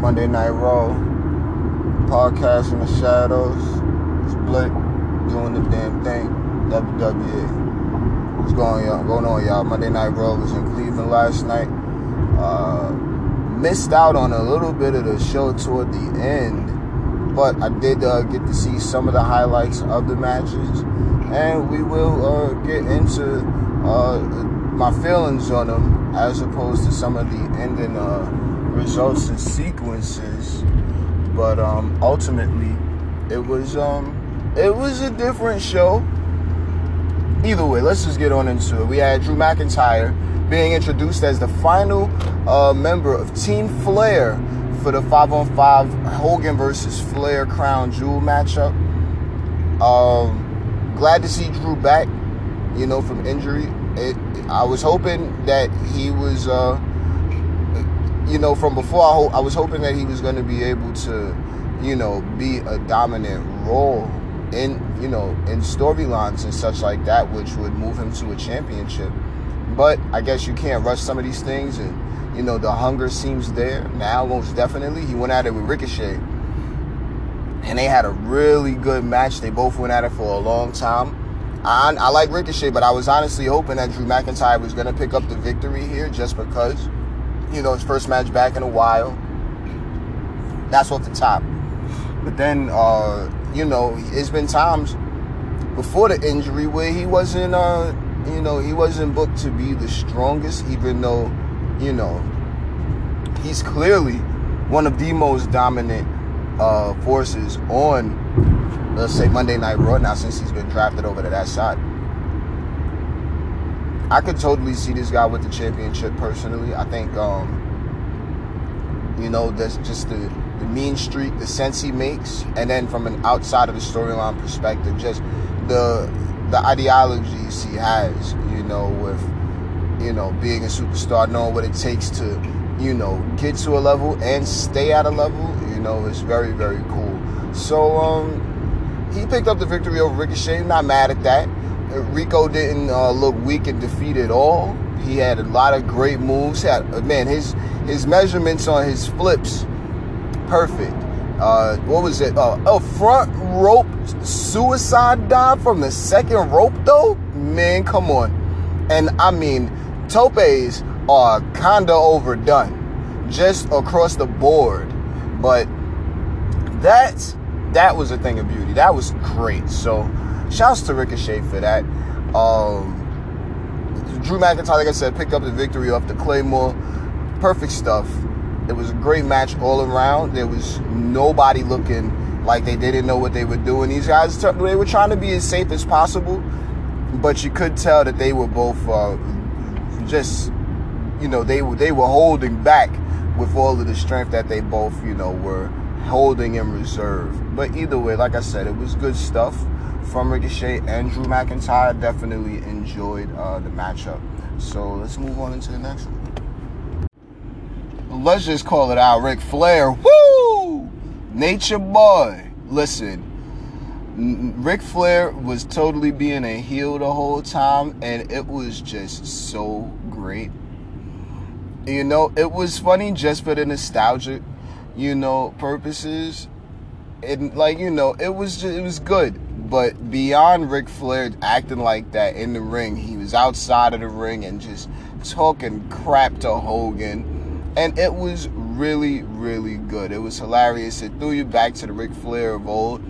Monday Night Raw, podcast in the shadows. It's Blick doing the damn thing. WWE. What's going on, going on, y'all? Monday Night Raw was in Cleveland last night. Uh, missed out on a little bit of the show toward the end, but I did uh, get to see some of the highlights of the matches, and we will uh, get into uh, my feelings on them as opposed to some of the ending uh, results and sequences. But um, ultimately, it was um, it was a different show. Either way, let's just get on into it. We had Drew McIntyre being introduced as the final uh, member of Team Flair for the 5 on 5 Hogan versus Flair Crown Jewel matchup. Um, glad to see Drew back, you know, from injury. It, I was hoping that he was, uh, you know, from before, I, ho- I was hoping that he was going to be able to, you know, be a dominant role in, you know, in storylines and such like that, which would move him to a championship. But I guess you can't rush some of these things, and you know the hunger seems there now. Most definitely, he went at it with Ricochet, and they had a really good match. They both went at it for a long time. I, I like Ricochet, but I was honestly hoping that Drew McIntyre was going to pick up the victory here, just because, you know, his first match back in a while. That's off the top. But then, uh, you know, it's been times before the injury where he wasn't. Uh, you know, he wasn't booked to be the strongest, even though, you know, he's clearly one of the most dominant uh, forces on, let's say, Monday Night Raw now since he's been drafted over to that side. I could totally see this guy with the championship personally. I think, um, you know, that's just the, the mean streak, the sense he makes, and then from an outside of the storyline perspective, just the the ideologies he has, you know, with you know being a superstar, knowing what it takes to, you know, get to a level and stay at a level, you know, is very very cool. So um, he picked up the victory over Ricochet. Not mad at that. Rico didn't uh, look weak and defeated at all. He had a lot of great moves. Had man, his his measurements on his flips, perfect. Uh, what was it? Uh, a front rope suicide dive from the second rope, though. Man, come on. And I mean, topes are kinda overdone, just across the board. But that that was a thing of beauty. That was great. So, shouts to Ricochet for that. Um, Drew McIntyre, like I said, picked up the victory off the Claymore. Perfect stuff. It was a great match all around. There was nobody looking like they didn't know what they were doing. These guys, they were trying to be as safe as possible, but you could tell that they were both uh, just, you know, they were they were holding back with all of the strength that they both, you know, were holding in reserve. But either way, like I said, it was good stuff from Ricochet and Drew McIntyre. Definitely enjoyed uh, the matchup. So let's move on into the next one let's just call it out. Ric Flair, woo! Nature boy. Listen, Ric Flair was totally being a heel the whole time, and it was just so great. You know, it was funny just for the nostalgic, you know, purposes. And like, you know, it was just, it was good. But beyond Ric Flair acting like that in the ring, he was outside of the ring and just talking crap to Hogan and it was really, really good. It was hilarious. It threw you back to the Ric Flair of old,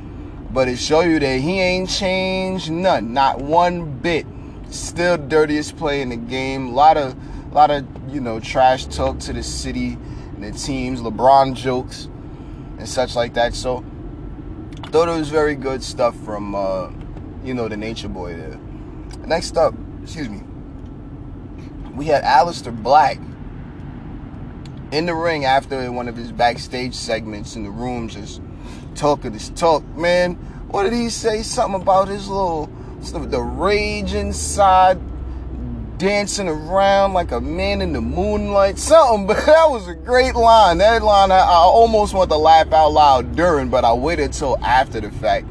but it showed you that he ain't changed none, not one bit. Still dirtiest play in the game. A lot of, lot of you know trash talk to the city and the teams, LeBron jokes and such like that. So, thought it was very good stuff from uh, you know the Nature Boy there. Next up, excuse me, we had Aleister Black in the ring after one of his backstage segments in the room, just talking this talk. Man, what did he say? Something about his little the rage inside, dancing around like a man in the moonlight. Something, but that was a great line. That line I, I almost want to laugh out loud during, but I waited till after the fact,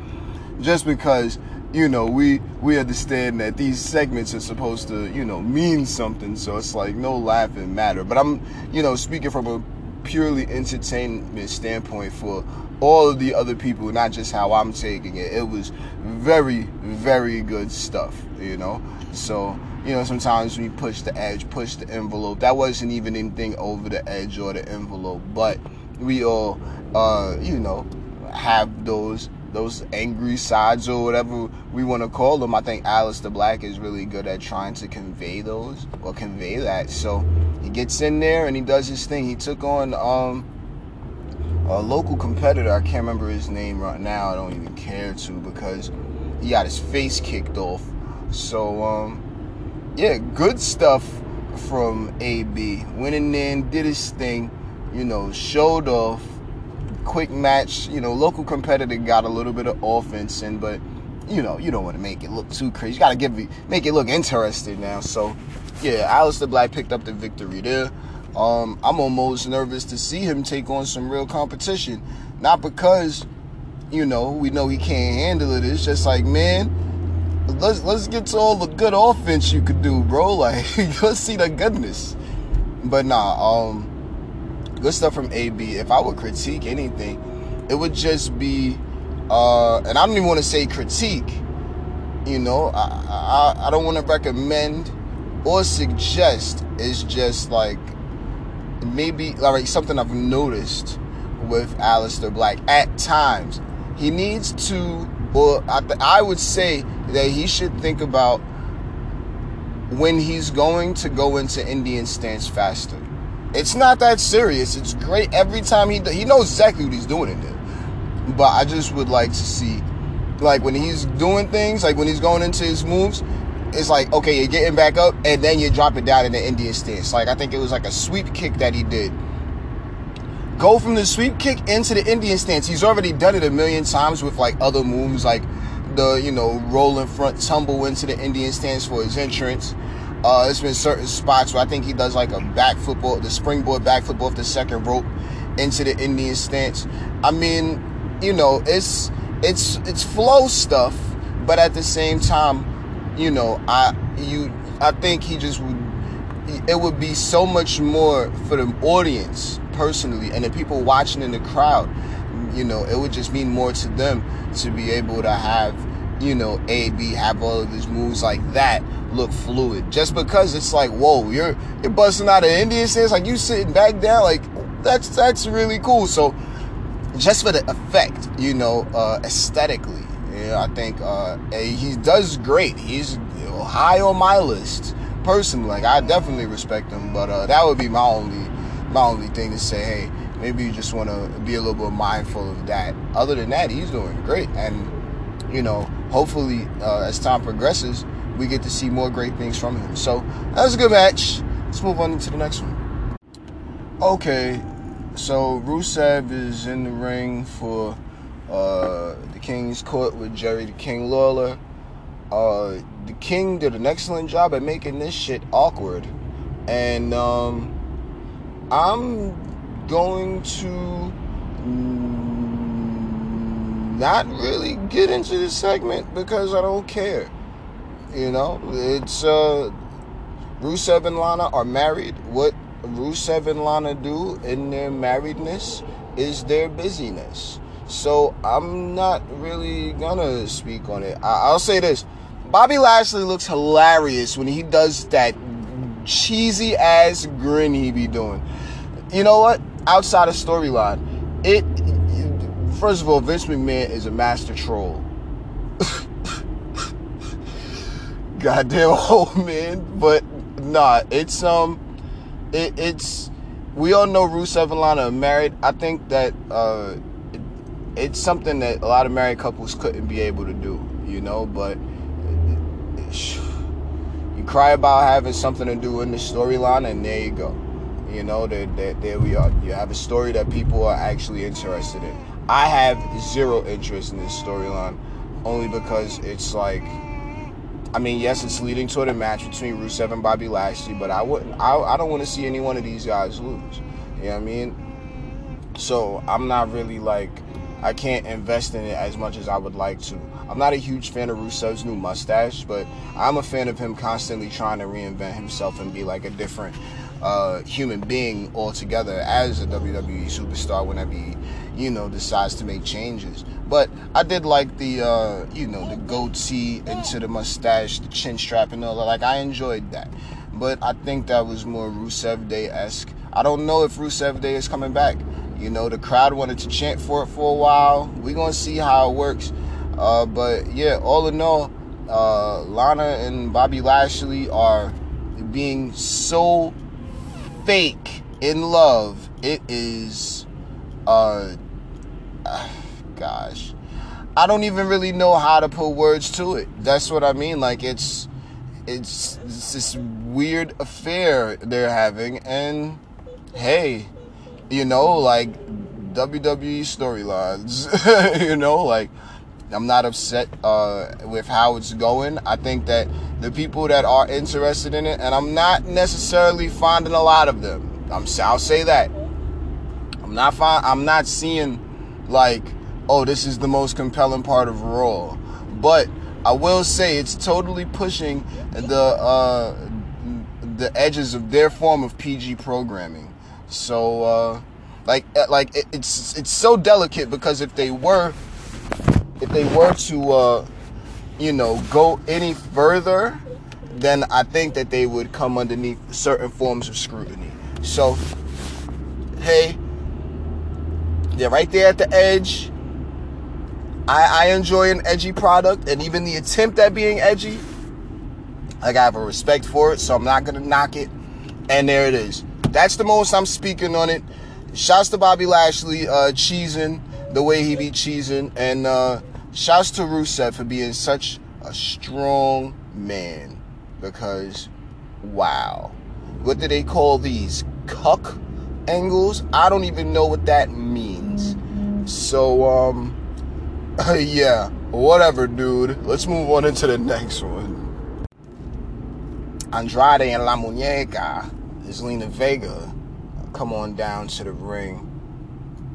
just because you know, we we understand that these segments are supposed to, you know, mean something. So it's like no laughing matter. But I'm, you know, speaking from a purely entertainment standpoint for all of the other people, not just how I'm taking it. It was very, very good stuff, you know. So, you know, sometimes we push the edge, push the envelope. That wasn't even anything over the edge or the envelope, but we all, uh, you know, have those those angry sides or whatever we want to call them. I think Aleister Black is really good at trying to convey those or convey that. So he gets in there and he does his thing. He took on um a local competitor. I can't remember his name right now. I don't even care to because he got his face kicked off. So, um, yeah, good stuff from AB. Went in there and did his thing, you know, showed off. Quick match, you know, local competitor got a little bit of offense in, but you know, you don't want to make it look too crazy. You got to give it, make it look interesting now. So, yeah, Aleister Black picked up the victory there. Um, I'm almost nervous to see him take on some real competition. Not because, you know, we know he can't handle it. It's just like, man, let's let's get to all the good offense you could do, bro. Like, let's see the goodness. But nah, um, good stuff from AB. If I would critique anything, it would just be, uh, and I don't even want to say critique. You know, I I, I don't want to recommend or suggest. It's just like maybe like something I've noticed with Aleister Black at times. He needs to, or I, I would say that he should think about when he's going to go into Indian stance faster. It's not that serious. It's great every time he he knows exactly what he's doing in there. But I just would like to see, like when he's doing things, like when he's going into his moves, it's like okay, you're getting back up, and then you drop it down in the Indian stance. Like I think it was like a sweep kick that he did. Go from the sweep kick into the Indian stance. He's already done it a million times with like other moves, like the you know rolling front tumble into the Indian stance for his entrance. Uh, there's been certain spots where I think he does like a back football, the springboard back football off the second rope into the Indian stance. I mean, you know, it's it's it's flow stuff, but at the same time, you know, I you I think he just would it would be so much more for the audience personally and the people watching in the crowd. You know, it would just mean more to them to be able to have, you know, A B have all of these moves like that look fluid. Just because it's like, whoa, you're you're busting out of Indian stance, like you sitting back down, like that's that's really cool. So just for the effect, you know, uh, aesthetically, yeah, I think uh, he does great. He's high on my list personally. Like I definitely respect him, but uh, that would be my only my only thing to say. Hey, maybe you just want to be a little bit mindful of that. Other than that, he's doing great, and you know, hopefully, uh, as time progresses, we get to see more great things from him. So that was a good match. Let's move on to the next one. Okay, so Rusev is in the ring for uh, the King's Court with Jerry the King Lawler. Uh, the King did an excellent job at making this shit awkward, and um, I'm going to not really get into this segment because I don't care. You know, it's uh, Rusev and Lana are married. What Rusev and Lana do in their marriedness is their busyness. So I'm not really gonna speak on it. I- will say this: Bobby Lashley looks hilarious when he does that cheesy ass grin he be doing. You know what? Outside of storyline, it. First of all, Vince McMahon is a master troll. Goddamn old man, but nah, it's um, it, it's. We all know Rusev and Lana are married. I think that uh it's something that a lot of married couples couldn't be able to do, you know, but you cry about having something to do in the storyline and there you go. You know, that there, there we are. You have a story that people are actually interested in. I have zero interest in this storyline only because it's like I mean, yes, it's leading to a match between Rusev and Bobby Lashley, but I wouldn't. I, I don't want to see any one of these guys lose. You know what I mean? So I'm not really like I can't invest in it as much as I would like to. I'm not a huge fan of Rusev's new mustache, but I'm a fan of him constantly trying to reinvent himself and be like a different uh, human being altogether as a WWE superstar whenever he, you know, decides to make changes. But I did like the, uh, you know, the goatee into the mustache, the chin strap, and all that. Like I enjoyed that. But I think that was more Rusev Day esque. I don't know if Rusev Day is coming back. You know, the crowd wanted to chant for it for a while. We're gonna see how it works. Uh, but yeah, all in all, uh, Lana and Bobby Lashley are being so fake in love. It is, uh, gosh, I don't even really know how to put words to it. That's what I mean. Like it's, it's, it's this weird affair they're having, and hey, you know, like WWE storylines. you know, like I'm not upset uh, with how it's going. I think that the people that are interested in it, and I'm not necessarily finding a lot of them. I'm I'll say that. I'm not find, I'm not seeing like, oh, this is the most compelling part of Raw, but I will say it's totally pushing the uh, the edges of their form of PG programming. So, uh, like, like it, it's it's so delicate because if they were if they were to, uh, you know, go any further, then I think that they would come underneath certain forms of scrutiny. So, hey, they're right there at the edge. I, I enjoy an edgy product, and even the attempt at being edgy, like I have a respect for it, so I'm not gonna knock it. And there it is. That's the most I'm speaking on it. Shouts to Bobby Lashley, uh, cheesing the way he be cheesing. And uh, shouts to Rusev for being such a strong man. Because, wow. What do they call these? Cuck angles? I don't even know what that means. So, um, yeah, whatever, dude. Let's move on into the next one. Andrade and La Muñeca, Zelina Vega, come on down to the ring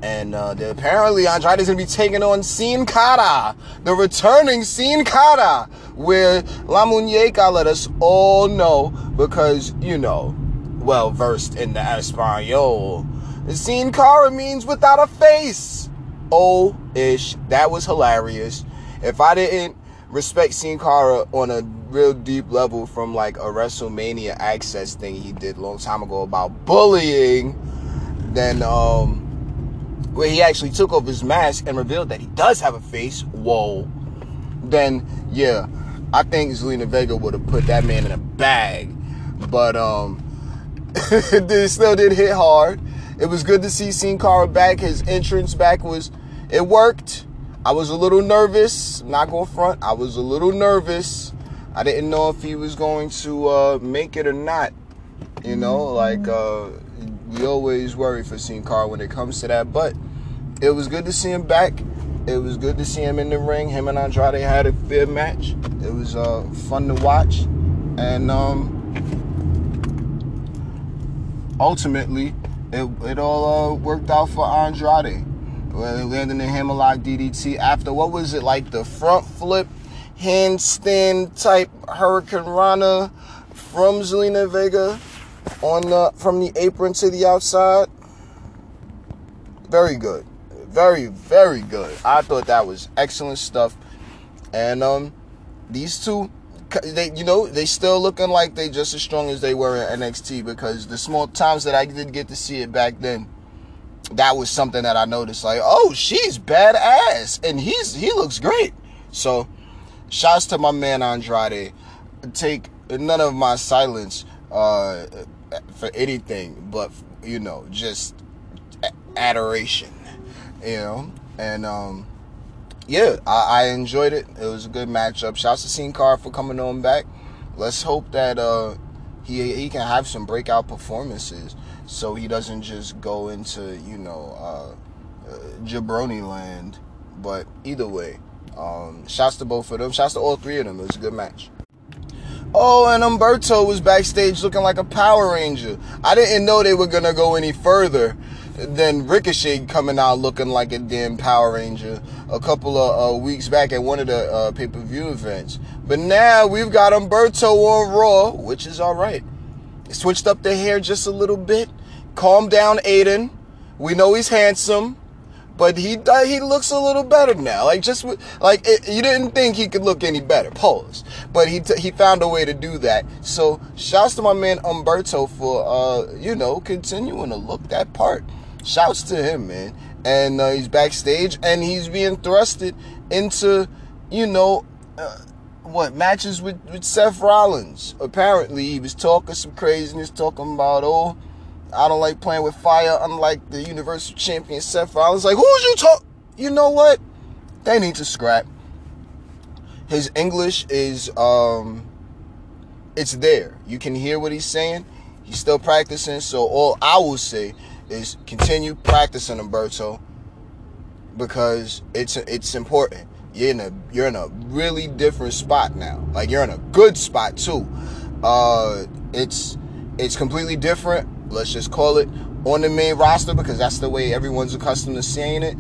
and uh, apparently Andrade is going to be taking on Sin Cara, the returning Sin Cara, where La Muñeca let us all know because, you know, well versed in the Espanol. Sin Cara means without a face. Oh, ish. That was hilarious. If I didn't respect Sin Cara on a real deep level from like a WrestleMania access thing he did a long time ago about bullying, then, um, where he actually took off his mask and revealed that he does have a face, whoa, then yeah, I think Zelina Vega would have put that man in a bag. But um it still did hit hard. It was good to see Sin Cara back. His entrance back was it worked. I was a little nervous. Not going front. I was a little nervous. I didn't know if he was going to uh, make it or not. You know, like uh, we always worry for Sin Cara when it comes to that. But it was good to see him back. It was good to see him in the ring. Him and Andrade had a fair match. It was uh, fun to watch, and um, ultimately, it it all uh, worked out for Andrade. Landing the hammerlock DDT after what was it like the front flip handstand type hurricanrana from Zelina Vega on the from the apron to the outside. Very good. Very, very good. I thought that was excellent stuff. And um these two they you know, they still looking like they just as strong as they were in NXT because the small times that I did get to see it back then, that was something that I noticed like, oh, she's badass and he's he looks great. So shouts to my man Andrade. Take none of my silence uh, for anything, but you know, just adoration, you know, and um, yeah, I, I, enjoyed it. It was a good matchup. Shouts to Sin Cara for coming on back. Let's hope that uh, he he can have some breakout performances, so he doesn't just go into you know uh, uh, jabroni land. But either way, um, shouts to both of them. Shouts to all three of them. It was a good match. Oh, and Humberto was backstage looking like a Power Ranger. I didn't know they were gonna go any further than Ricochet coming out looking like a damn Power Ranger a couple of uh, weeks back at one of the uh, pay per view events. But now we've got Humberto on Raw, which is all right. switched up the hair just a little bit. Calm down, Aiden. We know he's handsome, but he he looks a little better now. Like just like it, you didn't think he could look any better. Pause. But he t- he found a way to do that. So shouts to my man Humberto for uh you know continuing to look that part. Shouts to him, man. And uh, he's backstage and he's being thrusted into you know. Uh, what matches with, with Seth Rollins. Apparently, he was talking some craziness, talking about oh, I don't like playing with fire, unlike the Universal Champion Seth Rollins. Like, who's you talk? You know what? They need to scrap. His English is um, it's there. You can hear what he's saying. He's still practicing. So all I will say is continue practicing, Humberto, because it's it's important you're in a you're in a really different spot now. Like you're in a good spot too. Uh, it's it's completely different. Let's just call it on the main roster because that's the way everyone's accustomed to seeing it.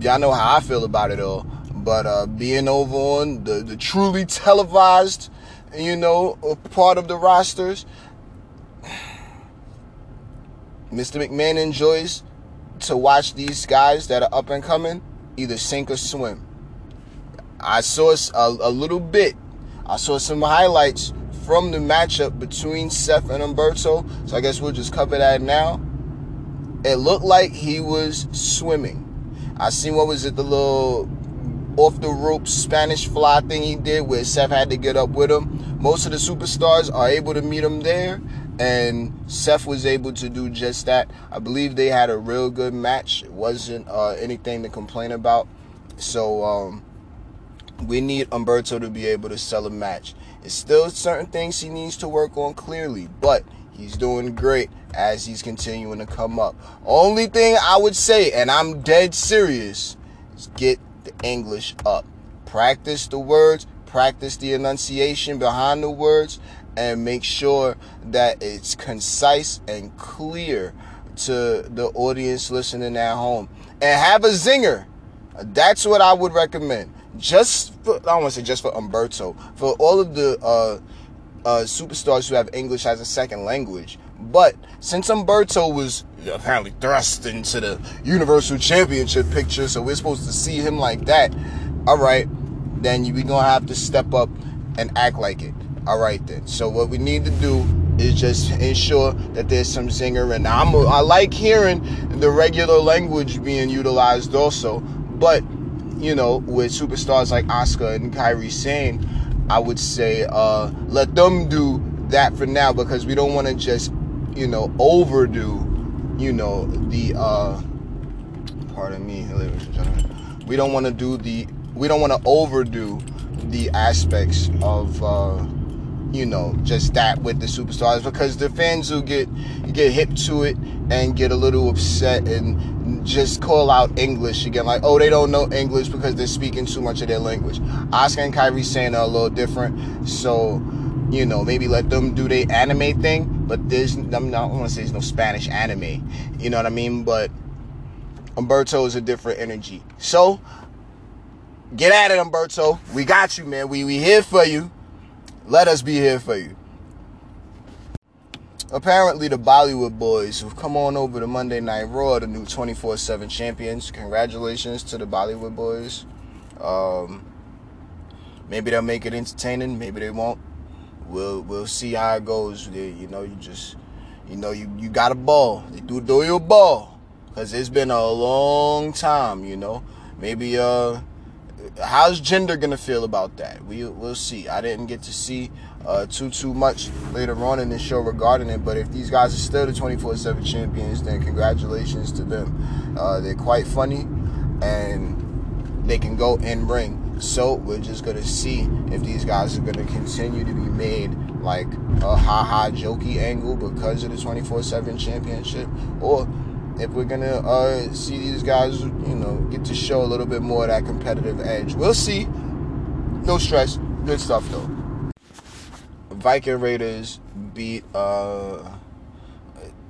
Y'all know how I feel about it all. But uh, being over on the, the truly televised, you know, part of the rosters, Mr. McMahon enjoys to watch these guys that are up and coming either sink or swim. I saw a, a little bit. I saw some highlights from the matchup between Seth and Humberto. So I guess we'll just cover that now. It looked like he was swimming. I seen what was it, the little off the rope Spanish fly thing he did where Seth had to get up with him. Most of the superstars are able to meet him there, and Seth was able to do just that. I believe they had a real good match. It wasn't uh, anything to complain about. So um, we need Humberto to be able to sell a match. It's still certain things he needs to work on clearly, but he's doing great as he's continuing to come up. Only thing I would say, and I'm dead serious, is get the English up. Practice the words, practice the enunciation behind the words, and make sure that it's concise and clear to the audience listening at home. And have a zinger. That's what I would recommend just for, I don't want to say just for Humberto, for all of the uh, uh, superstars who have English as a second language. But since Humberto was apparently thrust into the Universal Championship picture, so we're supposed to see him like that, all right, then we're gonna have to step up and act like it. All right then. So what we need to do is just ensure that there's some zinger, and I'm I like hearing the regular language being utilized also, but you know, with superstars like Asuka and Kairi Sane, I would say uh, let them do that for now because we don't want to just, you know, overdo, you know, the, uh, pardon me, ladies and gentlemen. We don't want to do the, we don't want to overdo the aspects of, uh, you know, just that with the superstars because the fans will get get hip to it and get a little upset and just call out English again, like, oh, they don't know English because they're speaking too much of their language. Asuka and Kairi Sane are a little different, so you know, maybe let them do their anime thing. But there's, I'm not, want to say there's no Spanish anime, you know what I mean? But Humberto is a different energy. So get at it, Humberto. We got you, man. We we here for you. Let us be here for you. Apparently, the Bollywood boys who've come on over to Monday Night Raw, the new 24 7 champions. Congratulations to the Bollywood boys. Um, maybe they'll make it entertaining, maybe they won't. We'll we'll see how it goes. You know, you just you know you, you got a ball. You do do your ball. Cause it's been a long time, you know. Maybe uh how's Jinder gonna feel about that? We we'll see. I didn't get to see uh, too too much later on in this show regarding it, but if these guys are still the 24/7 champions, then congratulations to them. Uh, they're quite funny, and they can go in ring. So we're just gonna see if these guys are gonna continue to be made like a ha ha jokey angle because of the 24/7 championship, or if we're gonna uh, see these guys, you know, get to show a little bit more of that competitive edge. We'll see. No stress. Good stuff though. Viking Raiders beat uh,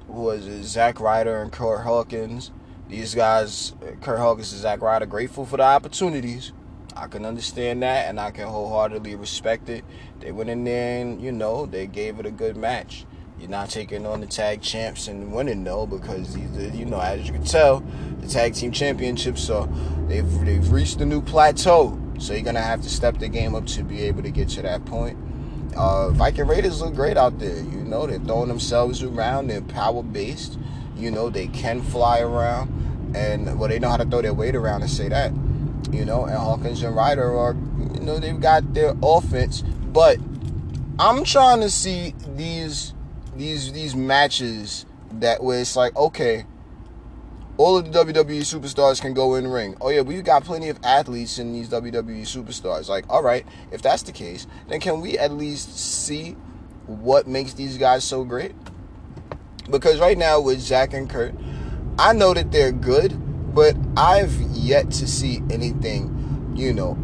who was it? Zack Ryder and Kurt Hawkins. These guys, Kurt Hawkins and Zack Ryder, grateful for the opportunities. I can understand that, and I can wholeheartedly respect it. They went in there and you know they gave it a good match. You're not taking on the tag champs and winning though, because you know, as you can tell, the tag team championships, so they've they've reached a new plateau. So you're gonna have to step the game up to be able to get to that point. Uh, Viking Raiders look great out there. You know, they're throwing themselves around. They're power based. You know, they can fly around, and well, they know how to throw their weight around and say that. You know, and Hawkins and Ryder are, you know, they've got their offense, but I'm trying to see these these these matches that where it's like, okay, all of the WWE superstars can go in ring. Oh yeah, we've got plenty of athletes in these WWE superstars. Like, all right, if that's the case, then can we at least see what makes these guys so great? Because right now with Zack and Kurt, I know that they're good, but I've yet to see anything, you know,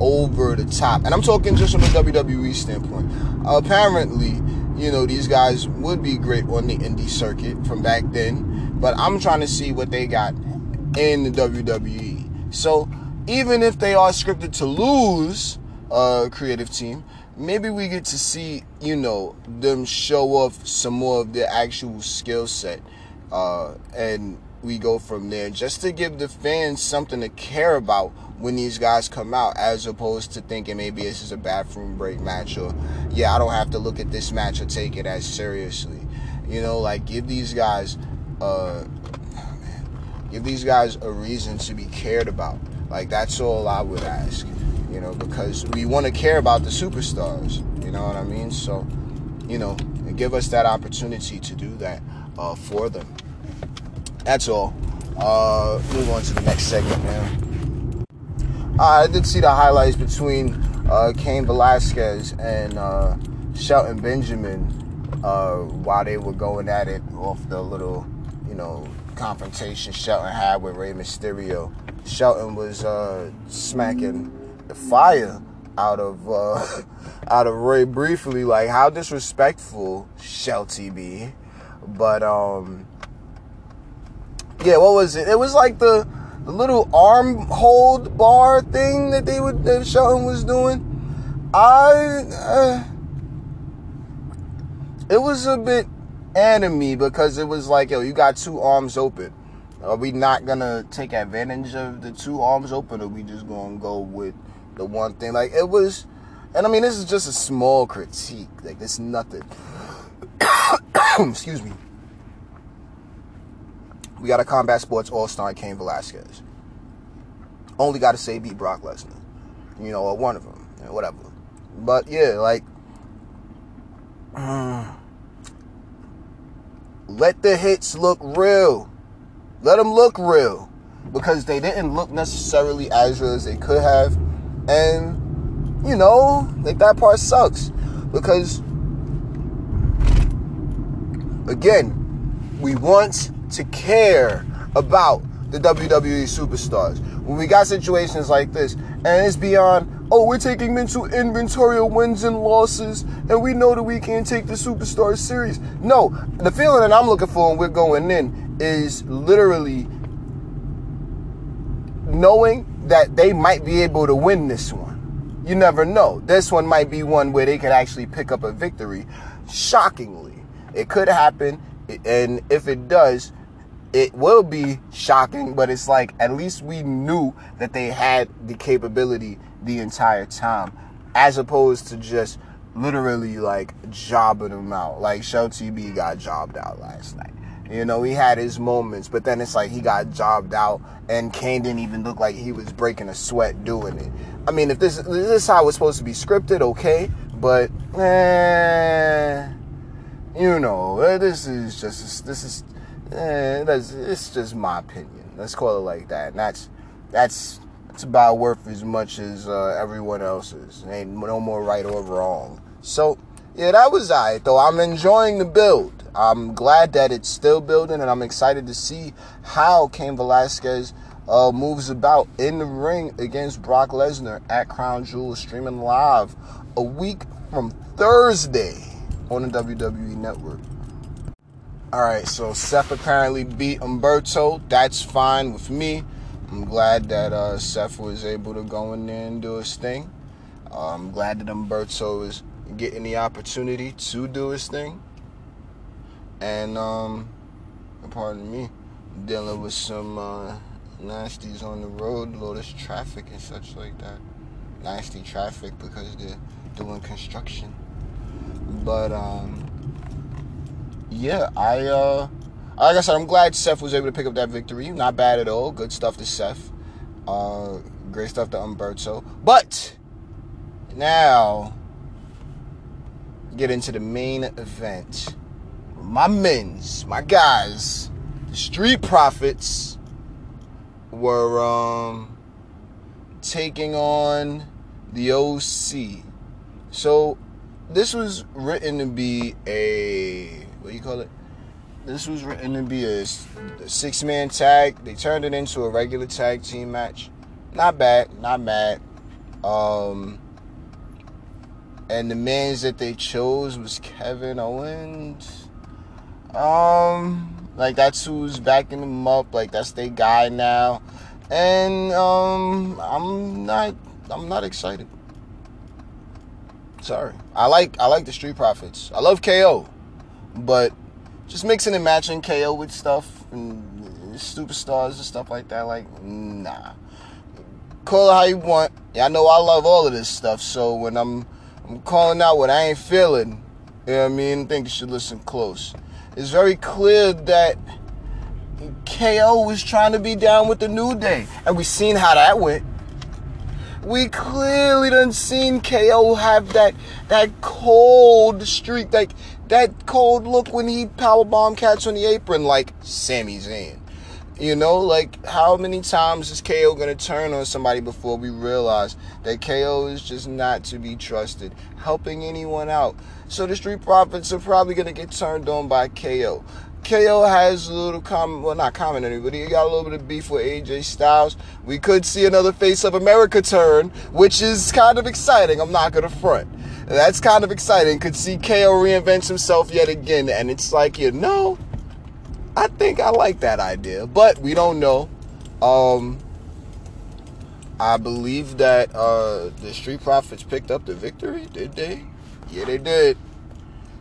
over the top. And I'm talking just from a WWE standpoint. Apparently, you know, these guys would be great on the indie circuit from back then, but I'm trying to see what they got in the WWE. So even if they are scripted to lose a creative team, maybe we get to see, you know, them show off some more of their actual skill set. Uh, and we go from there just to give the fans something to care about when these guys come out as opposed to thinking maybe this is a bathroom break match or yeah i don't have to look at this match or take it as seriously. You know like give these guys uh give these guys a reason to be cared about. Like that's all i would ask you know because we want to care about the superstars you know what i mean? So you know give us that opportunity to do that uh, for them that's all. Uh, move on to the next segment now. Uh, I did see the highlights between uh, Cain Velasquez and uh, Shelton Benjamin uh, while they were going at it off the little, you know, confrontation Shelton had with Rey Mysterio. Shelton was uh, smacking the fire out of uh, out of Rey briefly, like how disrespectful Shelty be. But um, yeah, what was it? It was like the, the little arm hold bar thing that they would that Shelton was doing. I uh, it was a bit enemy because it was like, yo, you got two arms open. Are we not gonna take advantage of the two arms open, or we just gonna go with the one thing? Like it was, and I mean, this is just a small critique. Like it's nothing. Excuse me we got a combat sports all star Cain Velasquez. Only got to say beat Brock Lesnar, you know, or one of them, you know, whatever. But yeah, like, let the hits look real. Let them look real because they didn't look necessarily as real as they could have, and you know, like that part sucks because again, we want to care about the WWE superstars. When we got situations like this, and it's beyond, oh, we're taking mental inventory of wins and losses, and we know that we can't take the superstars serious. No, the feeling that I'm looking for and we're going in is literally knowing that they might be able to win this one. You never know. This one might be one where they could actually pick up a victory. Shockingly, it could happen, and if it does, it will be shocking, but it's like at least we knew that they had the capability the entire time, as opposed to just literally like jobbing them out. Like Shell TB got jobbed out last night. You know, he had his moments, but then it's like he got jobbed out, and Cain didn't even look like he was breaking a sweat doing it. I mean, if this, this is how it's supposed to be scripted, okay, but eh, you know, this is just this is eh, that's it's just my opinion. Let's call it like that. And that's that's it's about worth as much as uh, everyone else's. Ain't no more right or wrong. So yeah, that was I though. I'm enjoying the build. I'm glad that it's still building, and I'm excited to see how Cain Velasquez uh, moves about in the ring against Brock Lesnar at Crown Jewel, streaming live a week from Thursday on the WWE Network. All right, so Seth apparently beat Humberto. That's fine with me. I'm glad that uh, Seth was able to go in there and do his thing. Uh, I'm glad that Humberto is getting the opportunity to do his thing. and um, pardon me, dealing with some uh, nasties on the road, a lot of traffic and such like that. Nasty traffic because they're doing construction. But um, yeah, I uh, like I said, I'm glad Seth was able to pick up that victory. Not bad at all. Good stuff to Seth. Uh, great stuff to Humberto. But now get into the main event. My men's, my guys, the Street Profits were um, taking on the OC. So this was written to be a what do you call it? This was written to be a, a six man tag. They turned it into a regular tag team match. Not bad, not bad. Um, and the mans that they chose was Kevin Owens. Um, like that's who's backing them up. Like that's their guy now, and um, I'm not, I'm not excited. Sorry, I like, I like the Street Profits. I love KO, but just mixing and matching KO with stuff and superstars and stuff like that, like nah. Call it how you want. Yeah, I know I love all of this stuff, so when I'm I'm calling out what I ain't feeling. You know what I mean? I think you should listen close. It's very clear that KO was trying to be down with the New Day. And we seen how that went. We clearly done seen KO have that that cold streak, like that cold look when he powerbomb cats on the apron like Sami Zayn. You know, like how many times is KO gonna turn on somebody before we realize that KO is just not to be trusted, helping anyone out. So the Street Profits are probably gonna get turned on by KO. KO has a little common, well, not common but he got a little bit of beef with AJ Styles. We could see another Face of America turn, which is kind of exciting. I'm not gonna front. That's kind of exciting. Could see KO reinvent himself yet again, and it's like, you know, I think I like that idea, but we don't know. Um, I believe that uh, the Street Profits picked up the victory. Did they? Yeah, they did.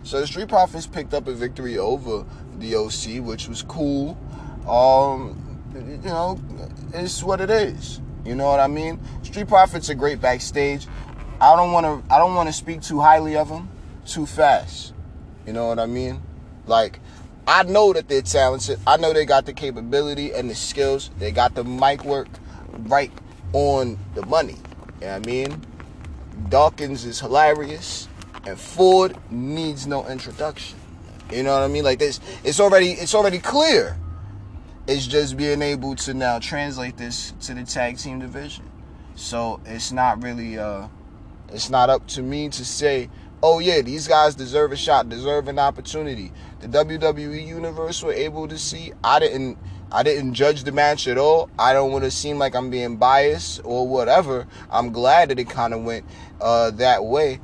So the Street Profits picked up a victory over the OC, which was cool. Um, you know, it's what it is. You know what I mean? Street Profits are great backstage. I don't want to. I don't want to speak too highly of them too fast. You know what I mean? Like I know that they're talented. I know they got the capability and the skills. They got the mic work right on the money. You know what I mean? Dawkins is hilarious, and Ford needs no introduction. You know what I mean? Like this, it's already it's already clear. It's just being able to now translate this to the tag team division. So it's not really uh, it's not up to me to say oh yeah, these guys deserve a shot, deserve an opportunity. The WWE universe were able to see. I didn't I didn't judge the match at all. I don't want to seem like I'm being biased or whatever. I'm glad that it kind of went uh, that way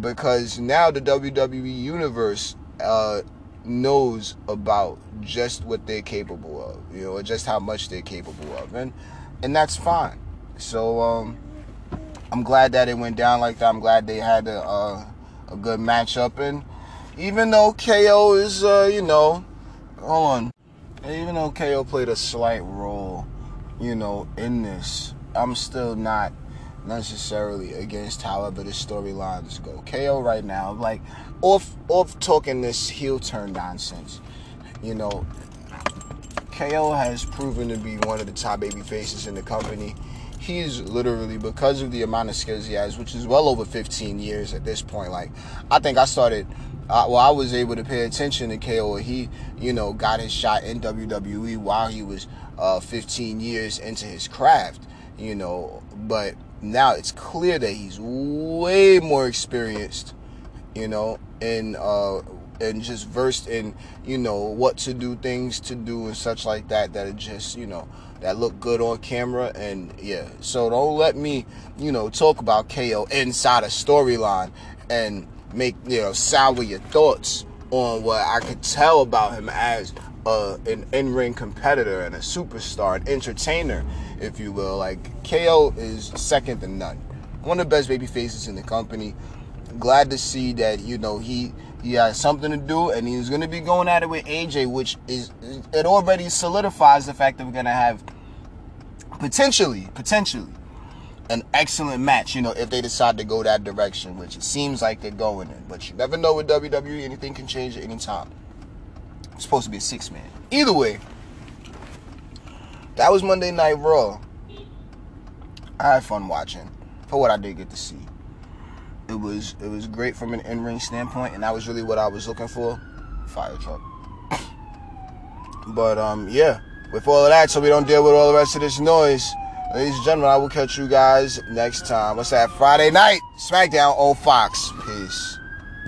because now the WWE universe uh, knows about just what they're capable of, you know, just how much they're capable of, and and that's fine. So um, I'm glad that it went down like that. I'm glad they had a. Uh, a good matchup. And even though KO is, uh, you know, hold on, even though KO played a slight role, you know, in this, I'm still not necessarily against however the storylines go. KO right now, like off off talking this heel turn nonsense. You know, KO has proven to be one of the top baby faces in the company he's literally because of the amount of skills he has, which is well over 15 years at this point. Like, I think I started. Uh, well, I was able to pay attention to KO. He, you know, got his shot in WWE while he was uh, 15 years into his craft. You know, but now it's clear that he's way more experienced. You know, in uh, and just versed in you know what to do, things to do, and such like that. That it just you know that look good on camera. And yeah, so don't let me, you know, talk about KO inside a storyline and make, you know, sour your thoughts on what I could tell about him as uh, an in ring competitor and a superstar, an entertainer, if you will. Like, KO is second to none. One of the best baby faces in the company. Glad to see that, you know, he He has something to do, and he's going to be going at it with AJ, which is it already solidifies the fact that we're going to have potentially, potentially, an excellent match. You know, if they decide to go that direction, which it seems like they're going in. But you never know with WWE; anything can change at any time. It's supposed to be a six man. Either way, that was Monday Night Raw. I had fun watching for what I did get to see it was it was great from an in ring standpoint, and that was really what I was looking for. Fire truck. but um, yeah, with all of that, so we don't deal with all the rest of this noise. Ladies and gentlemen, I will catch you guys next time. What's that? Friday night, SmackDown, Old Fox. Peace.